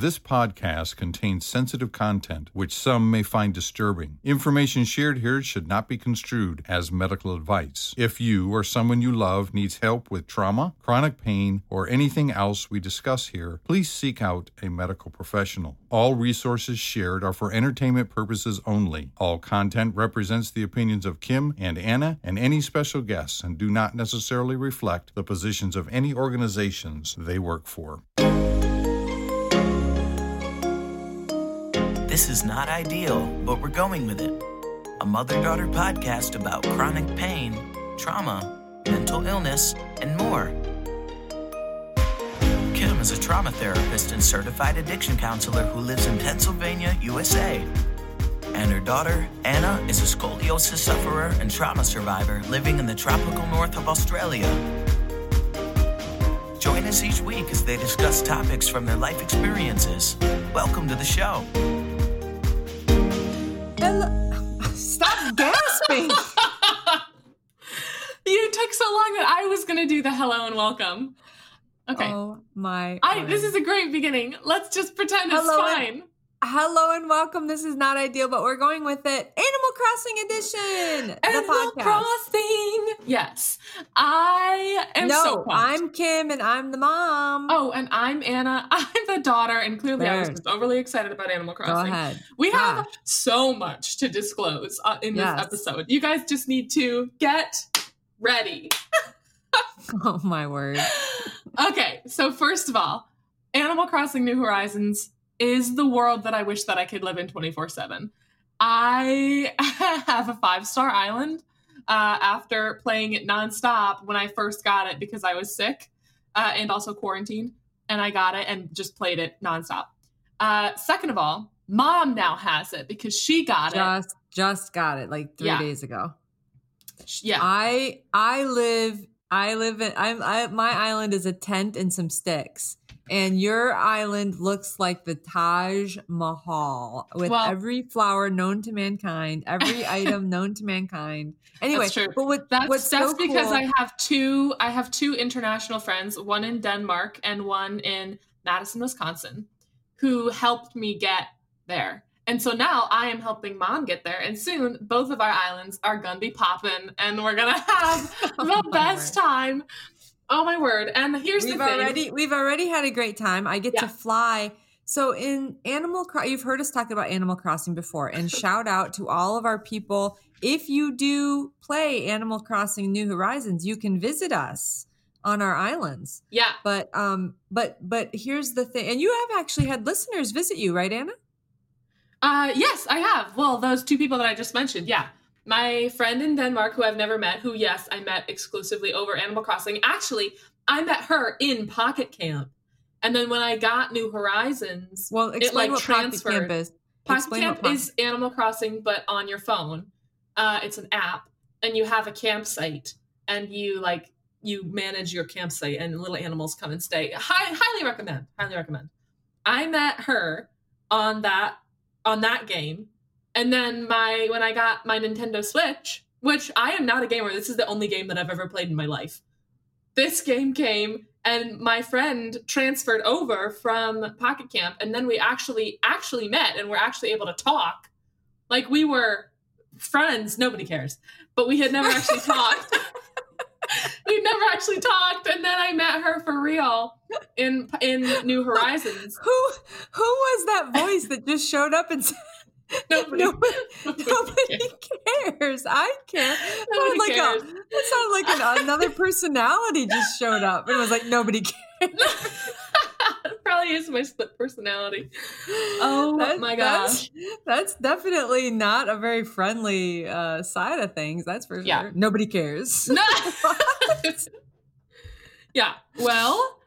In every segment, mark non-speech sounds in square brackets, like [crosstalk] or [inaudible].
This podcast contains sensitive content which some may find disturbing. Information shared here should not be construed as medical advice. If you or someone you love needs help with trauma, chronic pain, or anything else we discuss here, please seek out a medical professional. All resources shared are for entertainment purposes only. All content represents the opinions of Kim and Anna and any special guests and do not necessarily reflect the positions of any organizations they work for. This is not ideal, but we're going with it. A mother daughter podcast about chronic pain, trauma, mental illness, and more. Kim is a trauma therapist and certified addiction counselor who lives in Pennsylvania, USA. And her daughter, Anna, is a scoliosis sufferer and trauma survivor living in the tropical north of Australia. Join us each week as they discuss topics from their life experiences. Welcome to the show. Stop gasping. [laughs] You took so long that I was gonna do the hello and welcome. Okay. Oh my. I this is a great beginning. Let's just pretend it's Hello and- fine. Hello and welcome. This is not ideal, but we're going with it. Animal Crossing edition. Animal. Crossing. Yes. I am no, so. I'm Kim and I'm the mom. Oh, and I'm Anna. [laughs] I'm the daughter, and clearly I was just overly excited about Animal go Crossing. ahead. We have so much to disclose uh, in Yes. this episode. You guys just need to get ready. [laughs] Oh my word. [laughs] okay, so first of all, Animal Crossing New Horizons is the world that I wish that I could live in 24/7. I [laughs] have a five-star island uh, after playing it nonstop when I first got it because I was sick uh, and also quarantined, and I got it and just played it nonstop. Uh, second of all, Mom now has it because she got it. Just just got it like three Yeah. days ago. Yeah, I I live I live in I'm I, my island is a tent and some sticks. And your island looks like the Taj Mahal with Well- every flower known to mankind, every [laughs] item known to mankind. Anyway, That's true. but what, That's what's that's so because cool- I have two I have two international friends, one in Denmark and one in Madison, Wisconsin, who helped me get there. And so now I am helping mom get there. And soon both of our islands are gonna be popping and we're gonna [laughs] have [laughs] Oh the best time. Oh my word. And here's we've the thing. already we've already had a great time. I get Yeah. to fly. So in Animal Crossing, you've heard us talk about Animal Crossing before, and [laughs] shout out to all of our people. If you do play Animal Crossing New Horizons, you can visit us on our islands. yeah. But um, but but here's the thing, and you have actually had listeners visit you, right, Anna? Uh, yes, I have. Well, those two people that I just mentioned, yeah. My friend in Denmark, who I've never met, who, yes, I met exclusively over Animal Crossing. Actually, I met her in Pocket Camp. And then when I got New Horizons, Well, explain like, what Pocket. Camp is. Pocket Explain Camp Pocket- is Animal Crossing, but on your phone. Uh, it's an app, and you have a campsite, and you like you manage your campsite, and little animals come and stay. Hi- highly recommend. Highly recommend. I met her on that on that game, and then my when I got my Nintendo Switch, which I am not a gamer. This is the only game that I've ever played in my life. This game came and my friend transferred over from Pocket Camp and then we actually actually met and were actually able to talk. Like we were friends, nobody cares. But we had never actually talked. [laughs] we never actually talked and then I met her for real in in New Horizons. Who who was that voice that just showed up and said Nobody, [laughs] nobody, nobody [laughs] nobody cares. cares. I care. That Nobody like cares. a that sounded like an, another [laughs] personality just showed up and was like nobody cares. Probably is my split personality. Oh my That's, that's definitely not a very friendly uh, side of things. That's for sure. Yeah. Nobody cares. No. yeah. Well,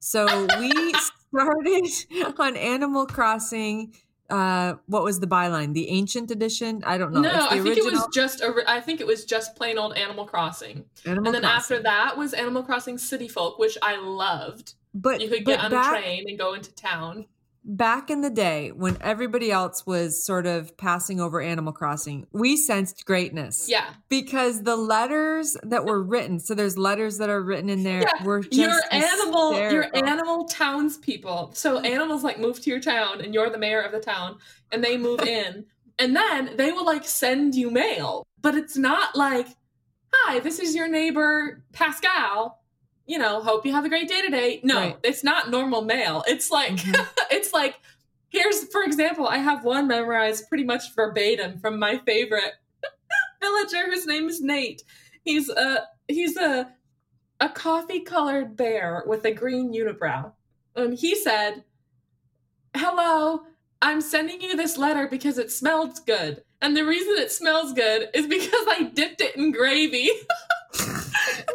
So we started on Animal Crossing. Uh, what was the byline? The Ancient Edition? I don't know. no, the I think it was original just a, I think it was just plain old Animal Crossing. Animal and then Crossing. after that was Animal Crossing City Folk, which I loved. but You could get on a train and go into town. Back in the day when everybody else was sort of passing over Animal Crossing, we sensed greatness. Yeah. Because the letters that were written, so there's letters that are written in there, Yeah, were just your animal your animal townspeople. So animals like move to your town and you're the mayor of the town and they move [laughs] in and then they will like send you mail. But it's not like hi this is your neighbor pascal you know hope you have a great day today no Right. it's not normal mail it's like Mhm. [laughs] it's like here's for example i have one memorized pretty much verbatim from my favorite [laughs] villager whose name is nate he's a he's a a coffee colored bear with a green unibrow. And he said, Hello, I'm sending you this letter because it smells good. And the reason it smells good is because I dipped it in gravy, [laughs]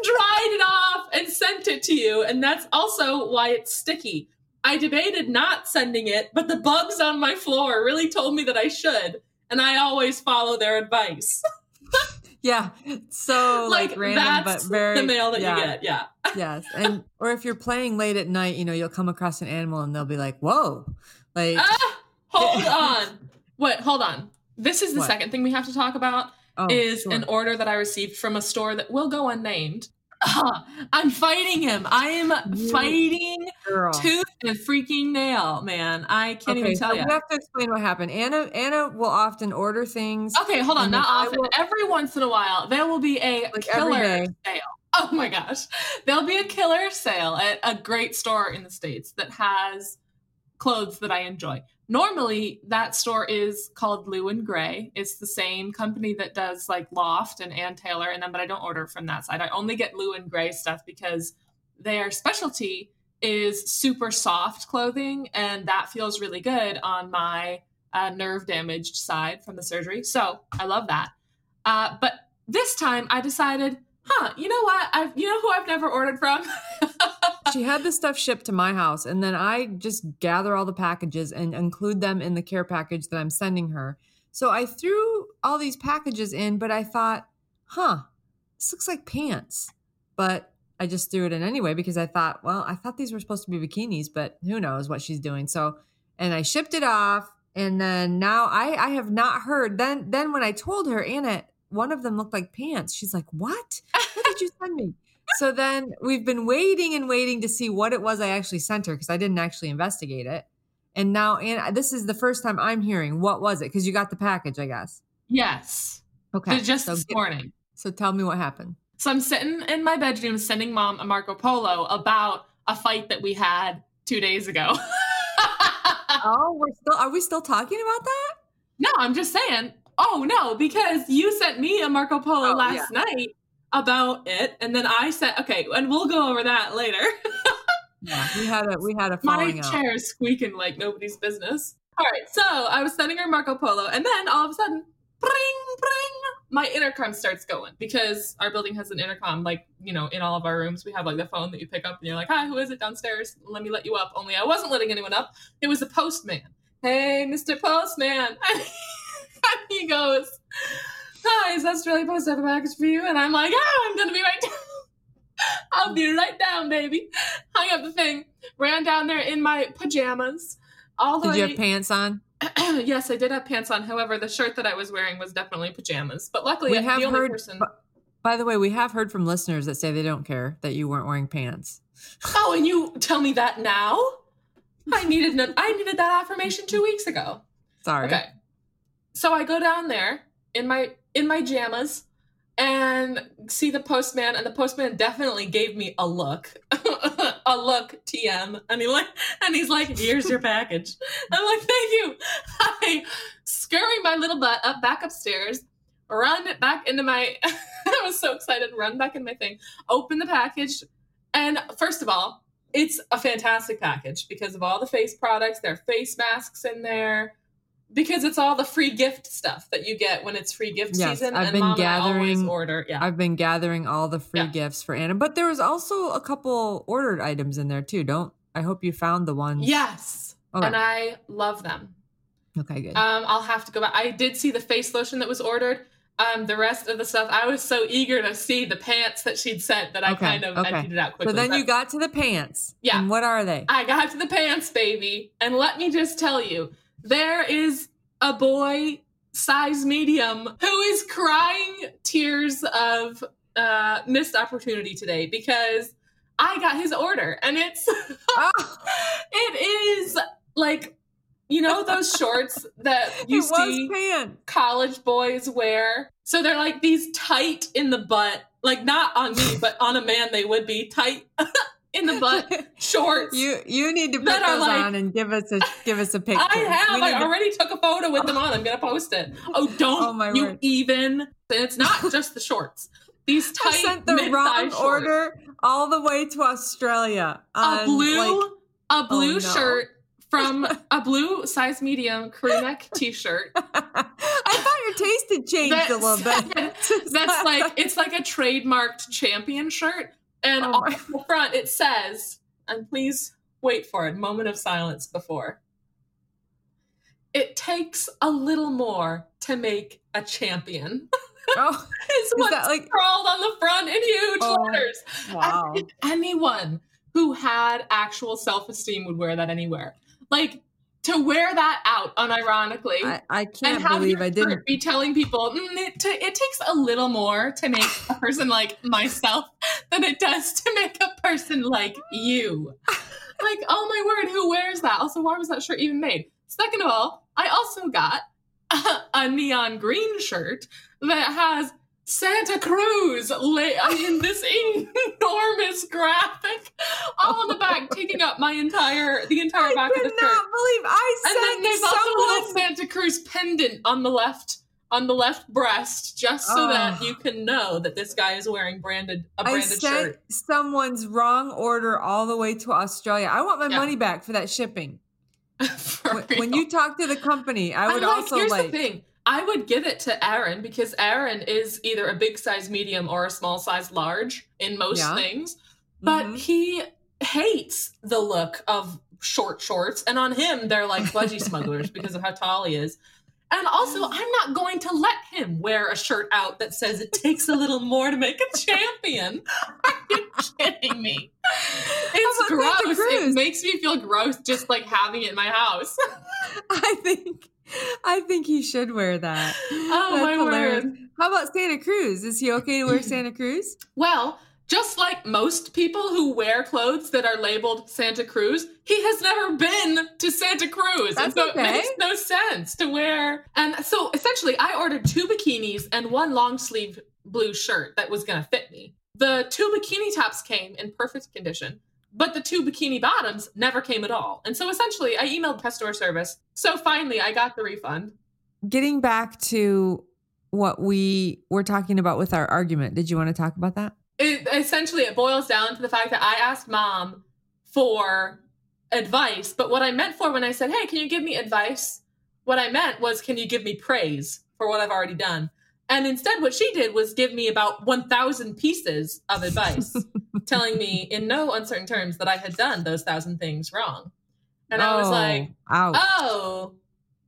dried it off, and sent it to you. And that's also why it's sticky. I debated not sending it, but the bugs on my floor really told me that I should. And I always follow their advice. [laughs] Yeah. So like, random, that's but very the mail that yeah, you get. Yeah. [laughs] Yes. And or if you're playing late at night, you know, you'll come across an animal and they'll be like, Whoa. Like Ah, hold [laughs] on. What, hold on. This is the What? second thing we have to talk about oh, is sure. an order that I received from a store that will go unnamed. Ah, I'm fighting him. I am You fighting girl. tooth and freaking nail, man. I can't even tell so you. we have to explain what happened. Anna Anna will often order things Okay, hold on. Not often. will- Every once in a while, there will be a Like killer sale. Oh my gosh. There'll be a killer sale at a great store in the States that has clothes that I enjoy. Normally, that store is called Lou and Grey. It's the same company that does like Loft and Ann Taylor, and then but I don't order from that side. I only get Lou and Grey stuff because their specialty is super soft clothing, and that feels really good on my uh, nerve damaged side from the surgery. So I love that. Uh, but this time I decided, huh, you know what? I've you know who I've never ordered from? [laughs] she had the stuff shipped to my house and then I just gather all the packages and include them in the care package that I'm sending her. So I threw all these packages in, but I thought, huh, this looks like pants. But I just threw it in anyway because I thought, well, I thought these were supposed to be bikinis, but who knows what she's doing. So and I shipped it off and then now I I have not heard. Then then when I told her, Anna, one of them looked like pants. She's like, "What? What did you send me?" So then we've been waiting and waiting to see what it was I actually sent her because I didn't actually investigate it. And now, and this is the first time I'm hearing what was it because you got the package, I guess. yes, Okay, just so this get- morning. so tell me what happened. So I'm sitting in my bedroom sending mom a Marco Polo about a fight that we had two days ago. [laughs] Oh, we're still are we still talking about that? no, I'm just saying. Oh no, because you sent me a Marco Polo Oh, last night about it, and then I said, okay, and we'll go over that later. [laughs] Yeah, we had a we had a My out. chair is squeaking like nobody's business. All right, so I was sending her Marco Polo, and then all of a sudden, bring, bring, my intercom starts going because our building has an intercom. Like you know, in all of our rooms, we have like the phone that you pick up, and you're like, "Hi, who is it downstairs? Let me let you up." Only I wasn't letting anyone up. It was the postman. Hey, Mr. Postman. [laughs] And he goes, "Hi, is Australia Post have a package for you?" And I'm like, "Oh, I'm gonna be right down." [laughs] I'll be right down, baby. Hung up the thing, ran down there in my pajamas. All the Did you way. have pants on? [clears throat] yes, I did have pants on. However, the shirt that I was wearing was definitely pajamas. But luckily, We the have only heard- person. By the way, we have heard from listeners that say they don't care that you weren't wearing pants. [laughs] Oh, and you tell me that now? I needed no- I needed that affirmation two weeks ago. Sorry. Okay. So I go down there in my in my jammas and see the postman, and the postman definitely gave me a look, [laughs] a look, TM, and he like, and he's like, "Here's your package." I'm like, "Thank you." I scurry my little butt up back upstairs, run back into my. [laughs] I was so excited. Run back in my thing, open the package, and first of all, it's a fantastic package because of all the face products. There are face masks in there because it's all the free gift stuff that you get when it's free gift Yes, season. I've and been Mom and I always gathering- order. Yeah, I've been gathering all the free Yeah. gifts for Anna, but there was also a couple ordered items in there too. Don't I hope you found the ones? yes, Okay. and I love them. okay, good. Um, I'll have to go back. I did see the face lotion that was ordered. um, the rest of the stuff, I was so eager to see the pants that she'd sent that I Okay, kind of okay. emptied it out quickly. So then you got to the pants. Yeah. And what are they? I got to the pants, baby. And let me just tell you, there is a boy size medium who is crying tears of uh, missed opportunity today because I got his order and it's Oh, [laughs] it is like you know those shorts that [laughs] you see college boys wear. So they're like these tight in the butt, like not on me, but on a man they would be tight [laughs] in the butt [laughs] shorts. You you need to put those like- on and give us a give us a [laughs] picture. I have. I to- already took a photo with them on. I'm gonna post it. Oh, [laughs] don't Oh, you word. even? And it's not just the shorts. These tight I sent the wrong shorts. order all the way to Australia. A blue, like- a oh, blue no. shirt from a blue size medium crew neck t-shirt. I thought your taste had changed a little bit. That's like it's like a trademarked champion shirt, and Oh on the front it says, and please wait for it. Moment of silence before. It takes a little more to make a champion. oh, [laughs] Is what's that like scrawled on the front in huge Oh, letters. wow? Anyone who had actual self-esteem would wear that anywhere. Like to wear that out unironically. I, I can't believe I didn't. be telling people mm, it, t- it takes a little more to make a person like myself than it does to make a person like you. Like, oh my word, who wears that? Also, why was that shirt even made? Second of all, I also got a, [laughs] a neon green shirt that has Santa Cruz lay in this enormous graphic all on the back, taking up my entire the entire I back of could the not shirt. believe I And then there's also a little. Santa Cruz pendant on the left on the left breast, just so that Oh. you can know that this guy is wearing branded a branded I sent shirt. someone's wrong order all the way to Australia. I want my Yeah. money back for that shipping. [laughs] For When, when you talk to the company, I would like, also here's like. the thing. I would give it to Aaron because Aaron is either a big size medium or a small size large in most Yeah. things. But Mhm. he hates the look of short shorts. And on him, they're like budgie [laughs] smugglers because of how tall he is. And also, I'm not going to let him wear a shirt out that says it takes a little more to make a champion. Are you kidding me? It's gross. It makes me feel gross just like having it in my house. [laughs] I think I think he should wear that. [laughs] Oh, That's my hilarious. word. How about Santa Cruz? Is he okay to wear [laughs] Santa Cruz? Well, just like most people who wear clothes that are labeled Santa Cruz, he has never been to Santa Cruz. and so okay. it makes no sense to wear. And so essentially, I ordered two bikinis and one long sleeve blue shirt that was going to fit me. The two bikini tops came in perfect condition, but the two bikini bottoms never came at all. And so essentially, I emailed customer service. So finally, I got the refund. Getting back to what we were talking about with our argument, did you want to talk about that? it essentially it boils down to the fact that I asked mom for advice, but what I meant for when I said, "Hey, can you give me advice?" What I meant was, "Can you give me praise for what I've already done?" And instead, what she did was give me about 1,000 pieces of advice, [laughs] telling me in no uncertain terms that I had done those thousand things wrong. And I was Oh, like, ouch. oh,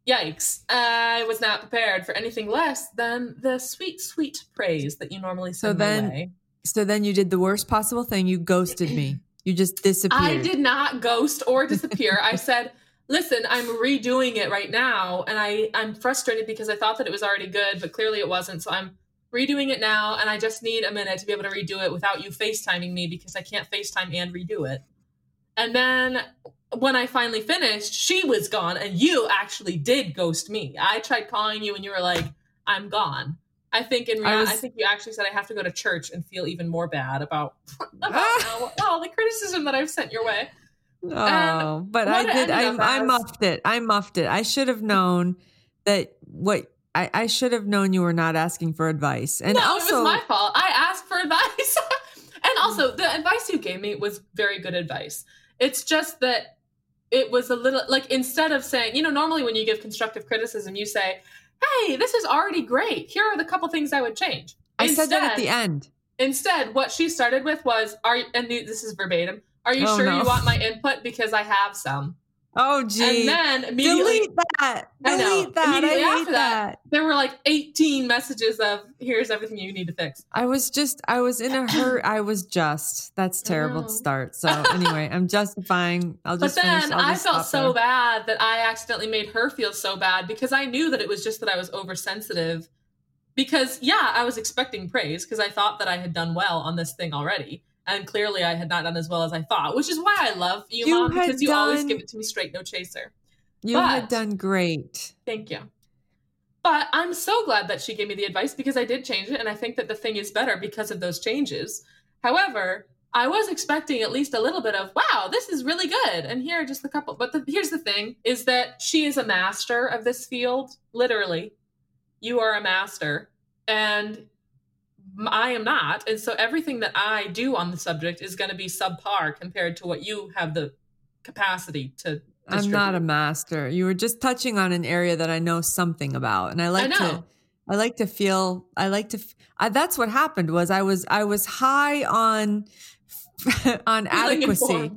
yikes. I was not prepared for anything less than the sweet, sweet praise that you normally So send my then- way. so then you did the worst possible thing. You ghosted me. You just disappeared. I did not ghost or disappear. I [laughs] said, "Listen, I'm redoing it right now, and I I'm frustrated because I thought that it was already good, but clearly it wasn't. So I'm redoing it now, and I just need a minute to be able to redo it without you FaceTiming me because I can't FaceTime and redo it." And then when I finally finished, she was gone, and you actually did ghost me. I tried calling you, and you were like, "I'm gone." I think in I reality, I, was- think you actually said I have to go to church and feel even more bad about [laughs] about [laughs] all, all the criticism that I've sent your way. Um, oh, but I did. I, I muffed it. I muffed it. I should have known that what I, I should have known you were not asking for advice. And no, also, it was my fault. I asked for advice. [laughs] and mm. also, the advice you gave me was very good advice. It's just that it was a little like instead of saying, you know, normally when you give constructive criticism, you say, hey, this is already great. Here are the couple things I would change. I said that at the end. Instead, what she started with was, "Are and this is verbatim? Are you Oh, sure no. you want my input because I have some?" Oh, gee. And then immediately Delete that. I know. Delete that. Immediately hate after that. that, there were like 18 messages of here's everything you need to fix. I was just, I was in a [clears throat] hurt. I was just. That's terrible to start. So anyway, I'm justifying. I'll But just. finish, then I'll I felt so there. bad that I accidentally made her feel so bad because I knew that it was just that I was oversensitive. Because, yeah, I was expecting praise because I thought that I had done well on this thing already. And clearly I had not done as well as I thought, which is why I love you, You Mom, because you always give it to me straight, no chaser. You had done great. Thank you. But I'm so glad that she gave me the advice because I did change it, and I think that the thing is better because of those changes. However, I was expecting at least a little bit of, wow, this is really good. And here are just a couple. But the, here's the thing is that she is a master of this field, literally. You are a master, and I am not. And so everything that I do on the subject is going to be subpar compared to what you have the capacity to. I'm not a master. You were just touching on an area that I know something about, and I like I to. I like to feel. I like to. I, that's what happened. Was I was I was high on [laughs] on adequacy,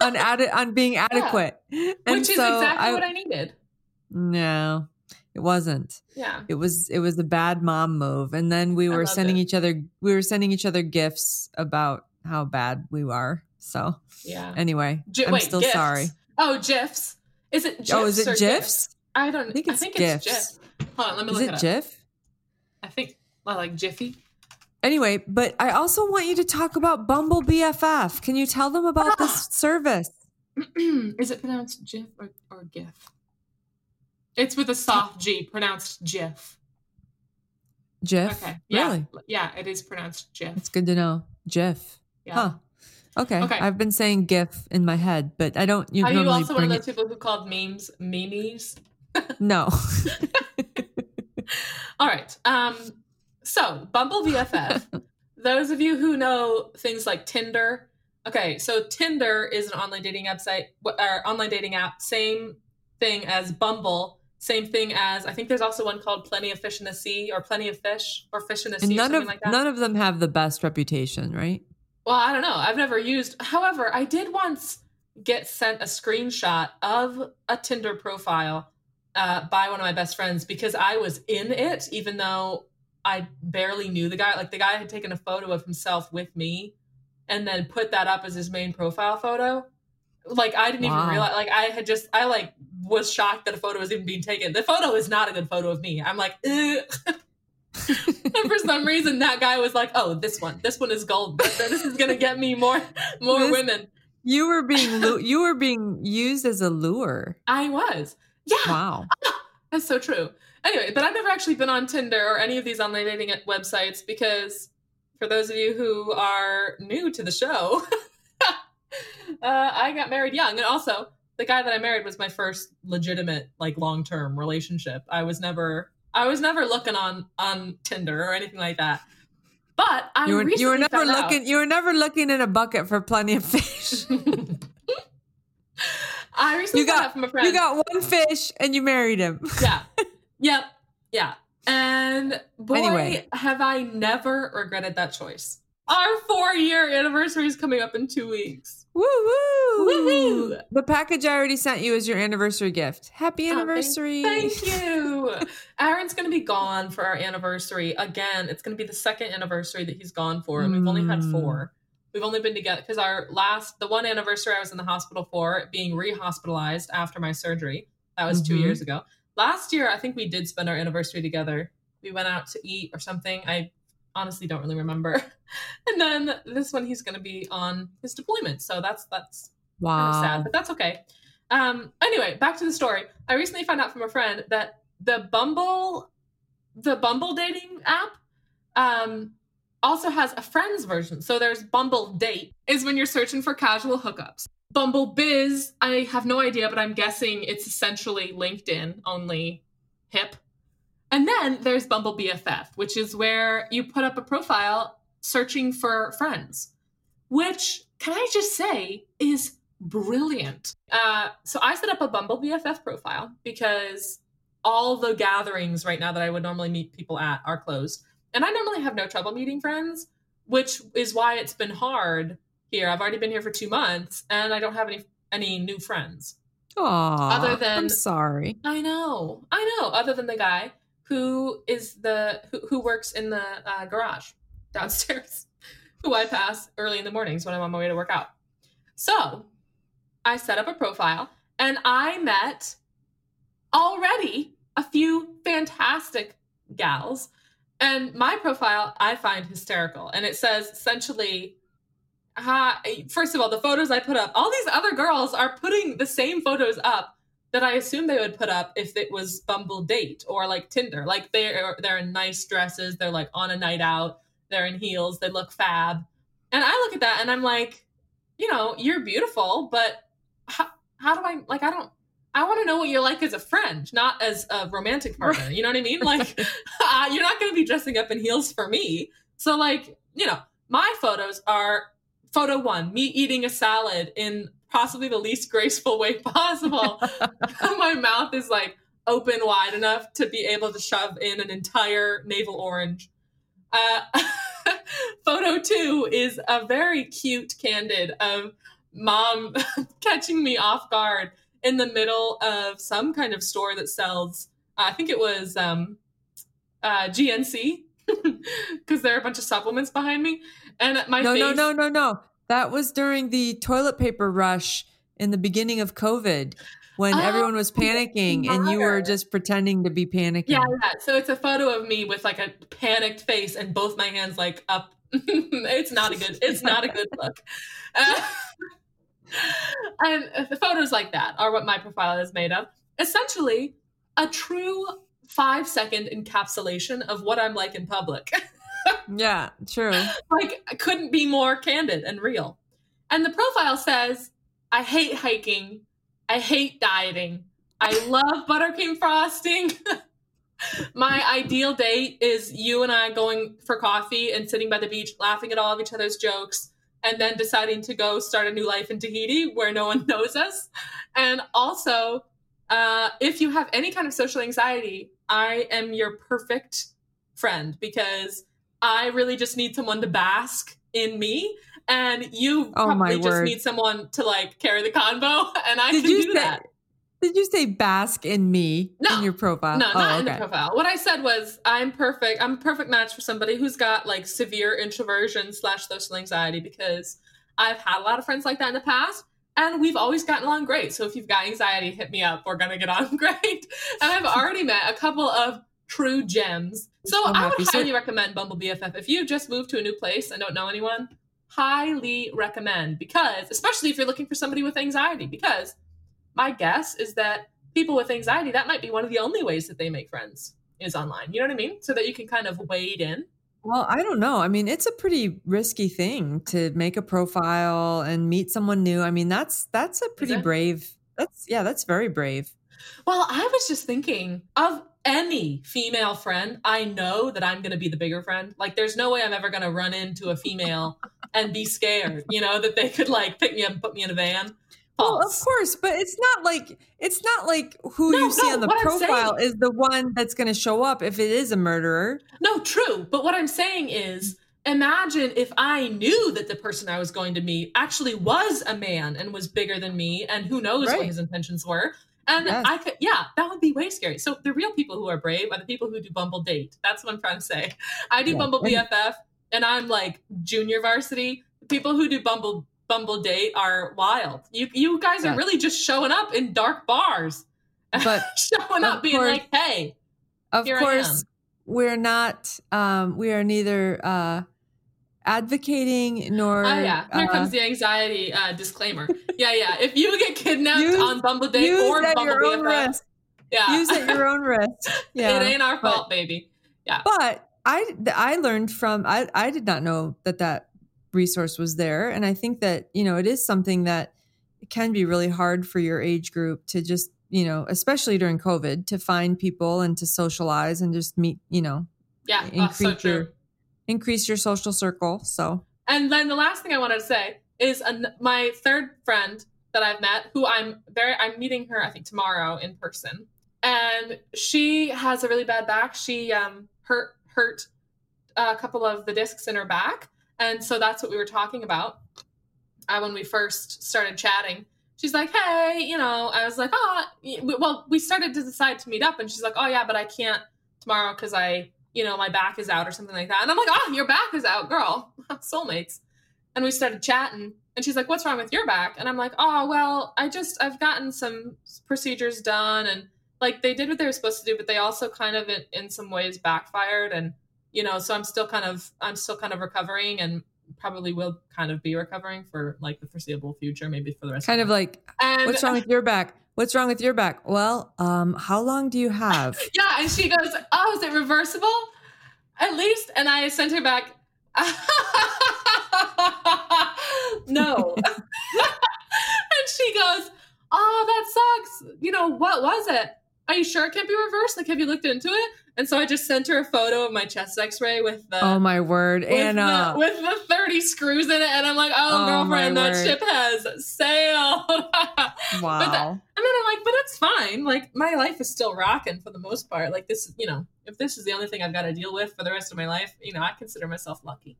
on adi- on being [laughs] adequate, and Which is exactly what I needed. No, it wasn't. Yeah. It was it was a bad mom move, and then we were sending it. each other we were sending each other gifts about how bad we are. So Yeah. anyway, Gi- I'm wait, still gifts. sorry. Oh, GIFs. Is it GIFs? oh, is it GIFs? I don't I think it's I think GIFs. it's GIF. Hold on, let me Is look it it up. GIF? I think well, like Jiffy. Anyway, but I also want you to talk about Bumble BFF. Can you tell them about this Ah. service? [clears throat] is it pronounced GIF or, or GIF? It's with a soft G, pronounced GIF. GIF? Okay. Yeah. Really? Yeah, it is pronounced GIF. It's good to know. GIF. Yeah. Huh. Okay. Okay. I've been saying GIF in my head, but I don't you Are you also one of those it. people who called memes memes? [laughs] No. All right. Um, so Bumble BFF. [laughs] those of you who know things like Tinder. Okay, so Tinder is an online dating website or online dating app. Same thing as Bumble. Same thing as I think there's also one called Plenty of Fish in the Sea or Plenty of Fish or Fish in the Sea none something of like that. none of them have the best reputation, right? Well, I don't know. I've never used. However, I did once get sent a screenshot of a Tinder profile uh, by one of my best friends because I was in it, even though I barely knew the guy. Like the guy had taken a photo of himself with me, and then put that up as his main profile photo. Like I didn't Wow. even realize. Like I had just. I like was shocked that a photo was even being taken. The photo is not a good photo of me. I'm like. [laughs] And for some reason that guy was like oh this one this one is gold this is gonna get me more more This- women You were being lu- [laughs] you were being used as a lure. i was yeah Wow. [laughs] that's so true anyway but i've never actually been on tinder or any of these online dating websites because for those of you who are new to the show [laughs] uh, i got married young and also the guy that i married was my first legitimate like long-term relationship i was never i was never looking on on tinder or anything like that but i You were, you were never found out- looking you were never looking in a bucket for plenty of fish. [laughs] I recently You got from a friend. you got one fish and you married him. yeah, yep, yeah. And boy, Anyway. have I never regretted that choice. Our four-year anniversary is coming up in two weeks. Woo woo! Woohoo! The package I already sent you is your anniversary gift. Happy Oh, anniversary! Thank [laughs] you. Aaron's going to be gone for our anniversary again. It's going to be the second anniversary that he's gone for, and we've only had Mm. four. We've only been together because our last, the one anniversary I was in the hospital for, being rehospitalized after my surgery. That was two Mhm. years ago. Last year, I think we did spend our anniversary together. We went out to eat or something. I honestly don't really remember. [laughs] And then this one, he's going to be on his deployment, so that's that's kind of sad, but that's okay. Um, anyway, back to the story. I recently found out from a friend that the Bumble, the Bumble dating app, um, also has a friends version. So there's Bumble Date is when you're searching for casual hookups. Bumble Biz, I have no idea, but I'm guessing it's essentially LinkedIn only hip. And then there's Bumble BFF, which is where you put up a profile searching for friends, which can I just say is brilliant. Uh, so I set up a Bumble BFF profile because all the gatherings right now that I would normally meet people at are closed. And I normally have no trouble meeting friends, which is why it's been hard here. I've already been here for two months and I don't have any any new friends. Aw, Other than- I'm sorry. I know, I know. Other than the guy who is the who, who works in the uh, garage [laughs] downstairs, who I pass early in the mornings when I'm on my way to work out. So I set up a profile and I met already a few fantastic gals. And my profile I find hysterical. And it says essentially, hi, first of all, the photos I put up, all these other girls are putting the same photos up that I assume they would put up if it was Bumble Date or like Tinder. Like they're they're in nice dresses, they're like on a night out, they're in heels, they look fab. And I look at that and I'm like, you know, you're beautiful, but how, how do I like I don't I want to know what you're like as a friend, not as a romantic partner. You know what I mean? Like [laughs] [laughs] uh, you're not going to be dressing up in heels for me. So like, you know, my photos are photo 1, me eating a salad in possibly the least graceful way [laughs] possible. [laughs] my mouth is like open wide enough to be able to shove in an entire navel orange. Uh, [laughs] photo two is a very cute candid of mom catching me off guard in the middle of some kind of store that sells, I think it was um, uh, GNC, because there are a bunch of supplements behind me. And my No, face, no, no, no, no. That was during the toilet paper rush in the beginning of COVID when Oh, everyone was panicking and you were just pretending to be panicking. Yeah, yeah. So it's a photo of me with like a panicked face and both my hands like up. [laughs] it's not a good. It's not a good look. [laughs] Uh, and photos like that are what my profile is made of. Essentially, a true five second encapsulation of what I'm like in public. [laughs] Yeah, true. like I couldn't be more candid and real. And the profile says, I hate hiking. I hate dieting. I love buttercream frosting. [laughs] My ideal date is you and I going for coffee and sitting by the beach, laughing at all of each other's jokes, and then deciding to go start a new life in Tahiti where no one [laughs] knows us. And also, uh, if you have any kind of social anxiety, I am your perfect friend because I really just need someone to bask in me. And you Oh, probably just word. need someone to like carry the convo, [laughs] and I Did can you do say that. Did you say bask in me No. in your profile? No, oh, not in the profile. What I said was I'm perfect. I'm a perfect match for somebody who's got like severe introversion slash social anxiety because I've had a lot of friends like that in the past. And we've always gotten along great. So if you've got anxiety, hit me up. We're gonna get on [laughs] great. And I've already met a couple of true gems. So I'm I would highly recommend Bumble BFF. If you've just moved to a new place and don't know anyone, highly recommend because especially if you're looking for somebody with anxiety, because my guess is that people with anxiety, that might be one of the only ways that they make friends is online. You know what I mean? So that you can kind of wade in. Well, I don't know. I mean, it's a pretty risky thing to make a profile and meet someone new. I mean, that's that's a pretty brave. That's yeah, that's very brave. Well, I was just thinking of any female friend, I know that I'm going to be the bigger friend. Like, there's no way I'm ever going to run into a female [laughs] and be scared, you know, that they could like pick me up and put me in a van. Well, of course, but it's not like it's not like who No, you see no, on the profile is the one that's going to show up if it is a murderer. No, true. But what I'm saying is, imagine if I knew that the person I was going to meet actually was a man and was bigger than me, and who knows what his intentions were. And Yes. I could, yeah, that would be way scary. So the real people who are brave are the people who do Bumble Date. That's what I'm trying to say. [laughs] I do Yeah. Bumble BFF, and I'm like junior varsity. The people who do Bumble Bumble Date are wild. You you guys are really just showing up in dark bars, [laughs] But showing up being course- like, "Hey, of course, we're not. Um, we are neither uh, advocating nor. Oh yeah, here uh, comes the anxiety uh, disclaimer. yeah, yeah. If you get kidnapped Use- on Bumble Date use or at Bumble your own BFF, risk. yeah, Use at your own risk. [laughs] Yeah. it ain't our but- fault, baby. Yeah but I I learned from I I did not know that that resource was there, and I think that you know it is something that can be really hard for your age group to just you know especially during COVID to find people and to socialize and just meet you know Yeah, oh, so increase true. your increase your social circle. So And then the last thing I wanted to say is an, my third friend that I've met, who I'm very, I'm meeting her I think tomorrow in person, and she has a really bad back. She um hurt hurt a couple of the discs in her back, and so that's what we were talking about uh, when we first started chatting. she's like, hey, you know, I was like, oh, well, we started to decide to meet up, and she's like, oh yeah, but I can't tomorrow because I, you know, my back is out or something like that. And I'm like, oh, your back is out, girl, [laughs] soulmates. And we started chatting, and she's like, what's wrong with your back? And I'm like, oh, well, I just I've gotten some procedures done, and like they did what they were supposed to do, but they also kind of in, in some ways backfired, and you know, so I'm still kind of I'm still kind of recovering, and probably will kind of be recovering for like the foreseeable future, maybe for the rest. Kind of, of like, and, what's wrong with your back? What's wrong with your back? Well, um, how long do you have? [laughs] yeah, and she goes, "Oh, is it reversible?" At least, and I sent her back. [laughs] no, [laughs] and she goes, "Oh, that sucks. You know what was it? Are you sure it can't be reversed? Like, have you looked into it?" And so I just sent her a photo of my chest X-ray with the oh my word, with Anna, the, with the thirty screws in it, and I'm like, oh, Oh, girlfriend, that ship has sailed. wow. But that, but it's fine. Like my life is still rocking for the most part. Like this, you know, if this is the only thing I've got to deal with for the rest of my life, you know, I consider myself lucky.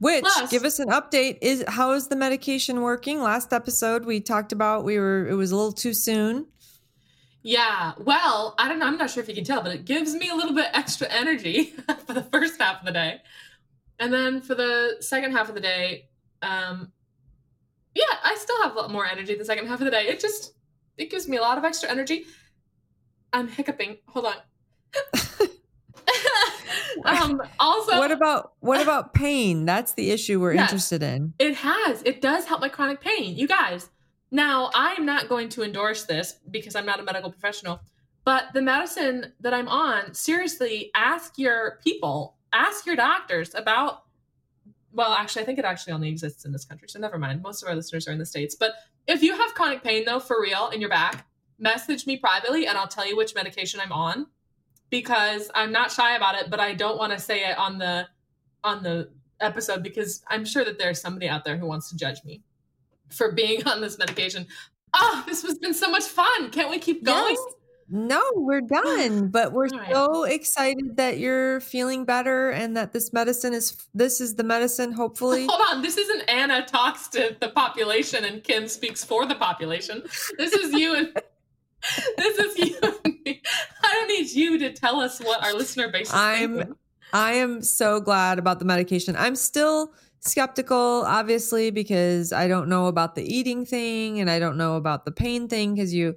Which Plus- give us an update is how is the medication working? Last episode we talked about we were it was a little too soon. Yeah. Well, I don't know. I'm not sure if you can tell, but it gives me a little bit extra energy [laughs] for the first half of the day. And then for the second half of the day, um, yeah, I still have a lot more energy the second half of the day. It just, it gives me a lot of extra energy. I'm hiccuping. Hold on. [laughs] um, also, what about what about pain? That's the issue we're Yes. interested in. It has. It does help my chronic pain. You guys. Now, I'm not going to endorse this because I'm not a medical professional, but the medicine that I'm on, seriously, ask your people, ask your doctors about. Well, actually, I think it actually only exists in this country, so never mind. Most of our listeners are in the States. But if you have chronic pain, though, for real, in your back, message me privately and I'll tell you which medication I'm on because I'm not shy about it, but I don't want to say it on the on the episode because I'm sure that there's somebody out there who wants to judge me for being [laughs] on this medication. Oh, this has been so much fun. Can't we keep going? Yes. No, we're done, but we're right. so excited that you're feeling better and that this medicine is this is the medicine [laughs] hopefully. Hold on. This isn't Anna talks to the population and Kim speaks for the population. This is you and [laughs] this is you and me. I don't need you to tell us what our listener base is I'm- thinking. I am so glad about the medication. I'm still skeptical obviously because I don't know about the eating thing and I don't know about the pain thing cuz you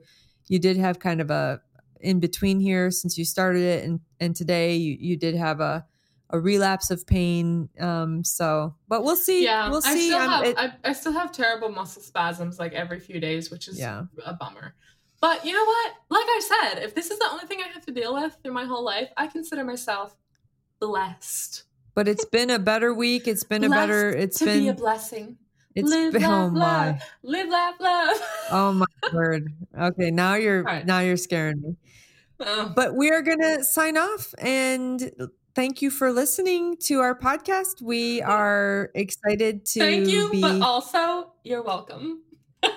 you did have kind of a in between here since you started it and and today you you did have a a relapse of pain um so but we'll see Yeah, we'll I see still I'm- have it- I, I still have terrible muscle spasms like every few days, which is Yeah. a bummer. But you know what? Like I said, if this is the only thing I have to deal with through my whole life, I consider myself blessed. but it's been a better week it's been a better it's to be a blessing. It's Live, been [laughs] oh laugh, my love. Live, laugh, love. oh my [laughs] word okay now you're right. now you're scaring me Oh. But we are going to sign off and thank you for listening to our podcast. We are excited to Thank you, be but also you're welcome. [laughs]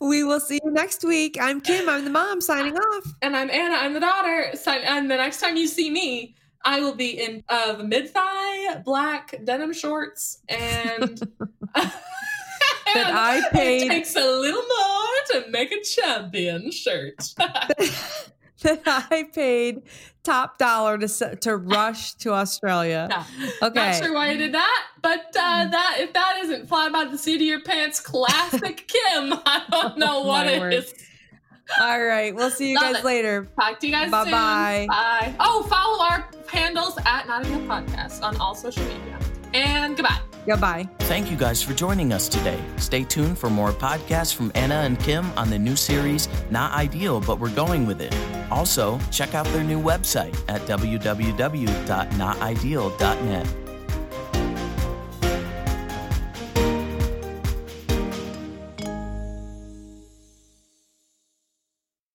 We will see you next week. I'm Kim. I'm the mom signing off. And I'm Anna. I'm the daughter. So, and the next time you see me, I will be in uh, mid thigh black denim shorts and. That [laughs] [laughs] I paid- It takes a little more to make a champion shirt. [laughs] that I paid top dollar to to rush to Australia. Yeah. Okay. Not sure why I did that, but uh, that if that isn't fly by the seat of your pants, classic Kim. I don't know Oh, what it word. is. All right. We'll see you Love guys it. later. Talk to you guys Bye-bye. soon. Bye. Oh, follow our handles at Not Hill Podcast on all social media. And goodbye. Goodbye. Thank you guys for joining us today. Stay tuned for more podcasts from Anna and Kim on the new series, Not Ideal, but We're Going With It. Also, check out their new website at www.notideal.net.